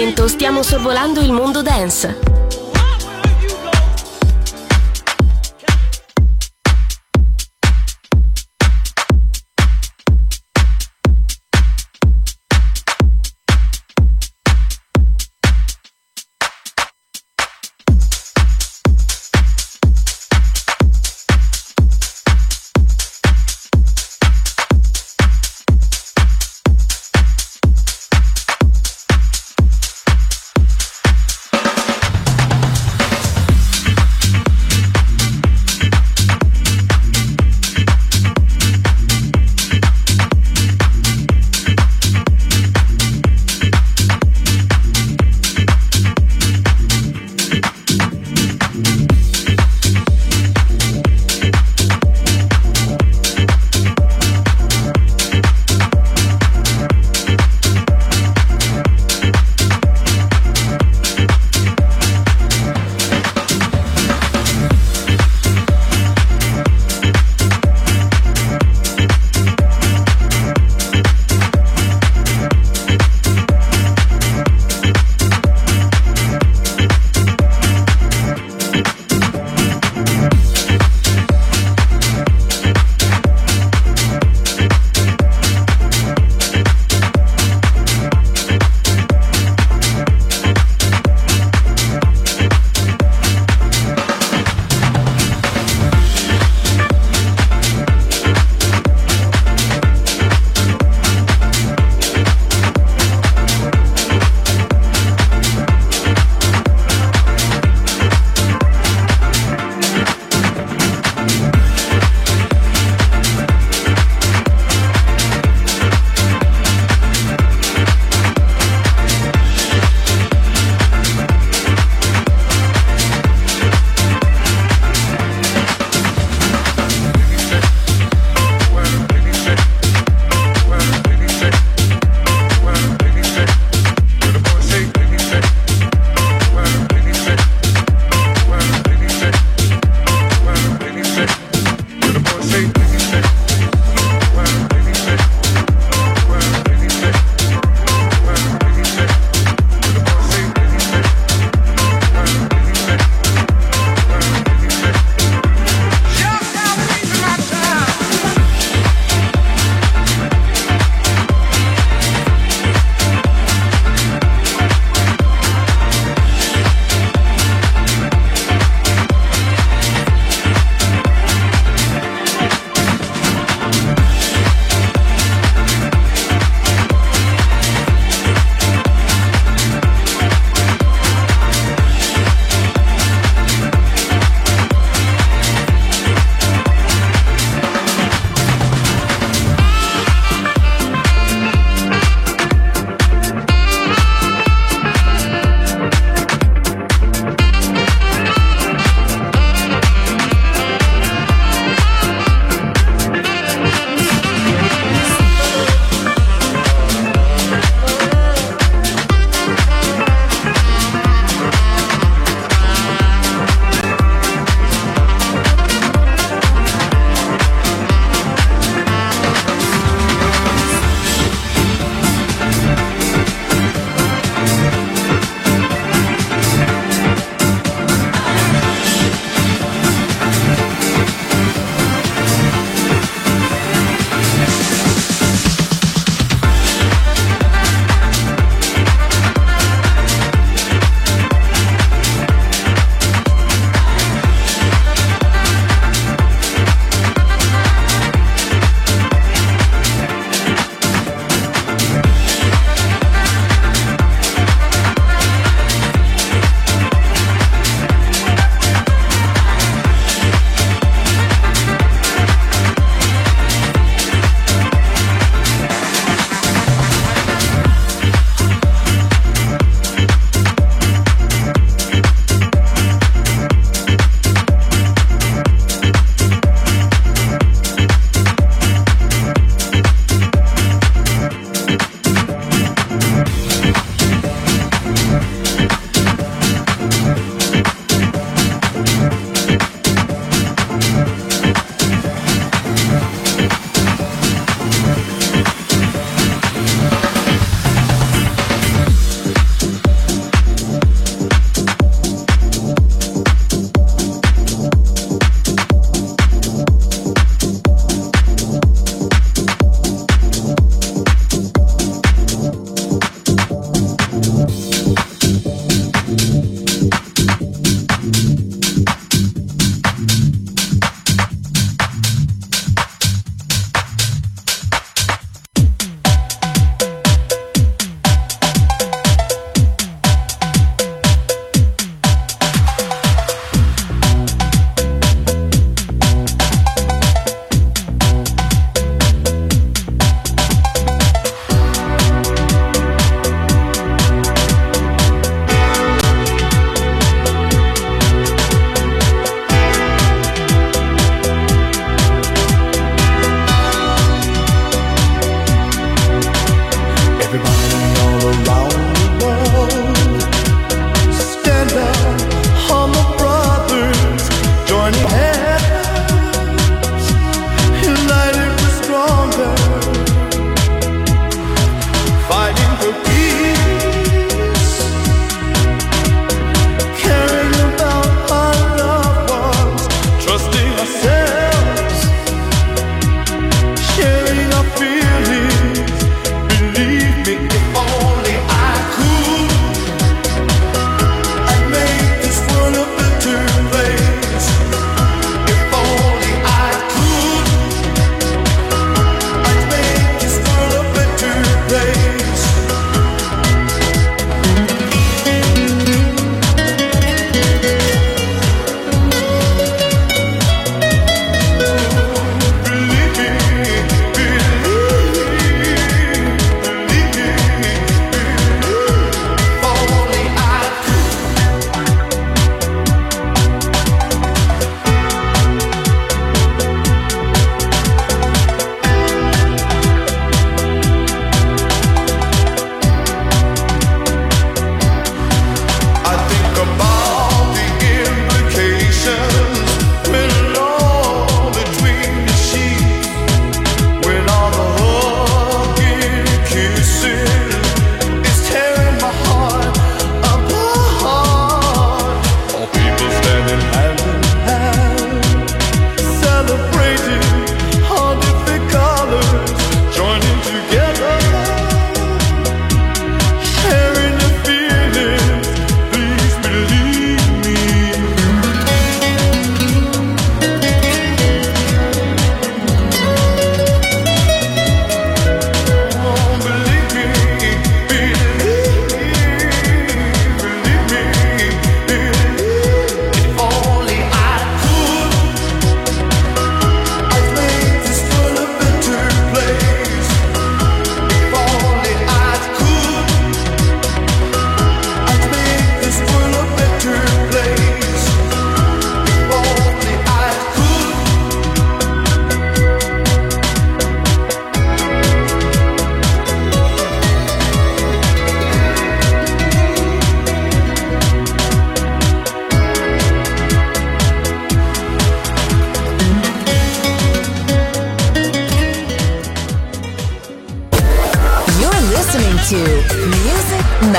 Momento stiamo sorvolando il mondo dance.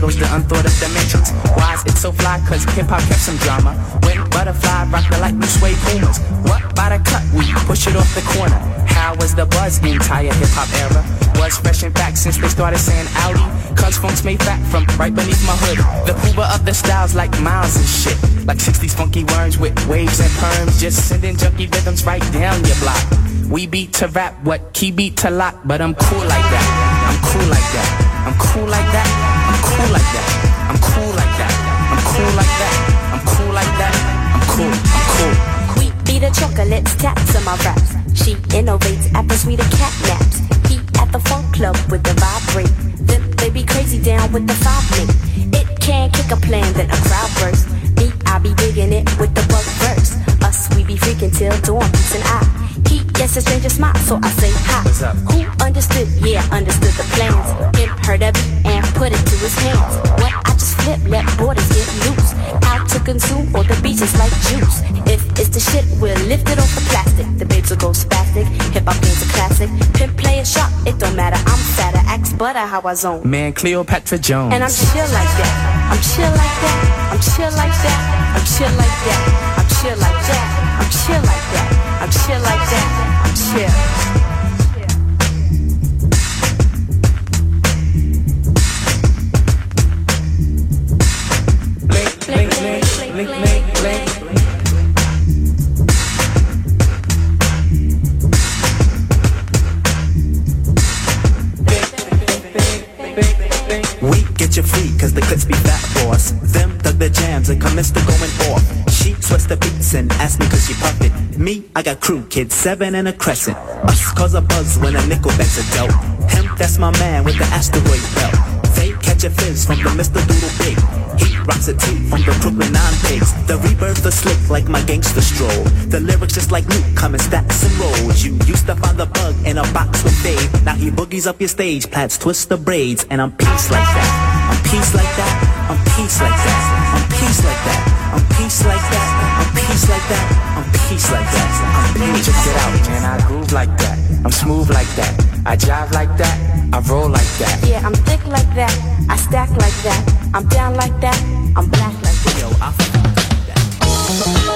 Goes the unthought of dimensions. Why is it so fly? Cause hip hop kept some drama. When butterfly rock the like new suede pumas. What by the cut? We push it off the corner. How was the buzz entire hip hop era? Was fresh and back since they started saying Audi. Cause funk's made fat from right beneath my hood. The Uber of the styles like miles and shit. Like 60s funky worms with waves and perms. Just sending junky rhythms right down your block. We beat to rap, what key beat to lock, but I'm cool like that. I'm cool like that. I'm cool like that. Cool like that. I'm cool like that. I'm cool like that. I'm cool like that. I'm cool. I'm cool. We be the chocolates, taps on my raps. She innovates after sweeter cat naps. He at the funk club with the vibrate. Then they be crazy down with the five link. It can kick a plan, then a crowd burst. Me, I be digging it with the bug verse. Us, we be freaking till dawn, peace and I. Gets a stranger smile, so I say hi. What's up? Who understood? Yeah, understood the plans. Him heard of it and put it to his hands. What I just flip, let borders get loose. Out to consume all the beaches like juice. If it's the shit, we'll lift it off the plastic. The babes will go spastic. Hip hop game's a classic. Pimp play a shot, it don't matter. I'm fatter, axe butter how I zone. Man, Cleopatra Jones. And I'm chill like that. I'm chill like that. I'm chill like that. I'm chill like that. I'm chill like that. I'm chill like that. I'm chill like that. I'm chill. Blink, blink, blink, blink, blink, blink. We get your free, cause the clips be fat for us. Them dug the jams and commenced to going off. Sweats the beats and asked me cause she puffed it. Me, I got crew, kids, seven and a crescent. Us cause a buzz when a nickelback's a dope. Him, that's my man with the asteroid belt. They catch a fizz from the Mr. Doodlebug. He rocks a tee from the Brooklyn Nine Pigs. The rebirth is slick like my gangster stroll. The lyrics just like Luke coming stacks and rolls. You used to find the bug in a box with Dave. Now he boogies up your stage, plats twist the braids, and I'm peace like that. I'm peace like that. I'm peace like that. I'm peace like that. I'm peace like that. I'm peace like that. I'm peace like that. I'm peace. Check it out, man. I groove like that. I'm smooth like that. I jive like that. I roll like that. Yeah, I'm thick like that. I stack like that. I'm down like that. I'm black like that. Yo, I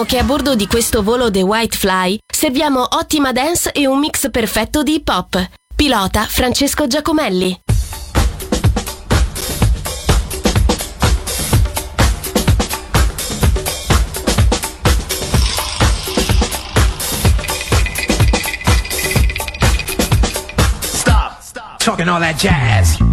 Sappiamo che a bordo di questo volo The White Fly serviamo ottima dance e un mix perfetto di hip hop. Pilota Francesco Giacomelli. Stop, stop. Talking all that jazz.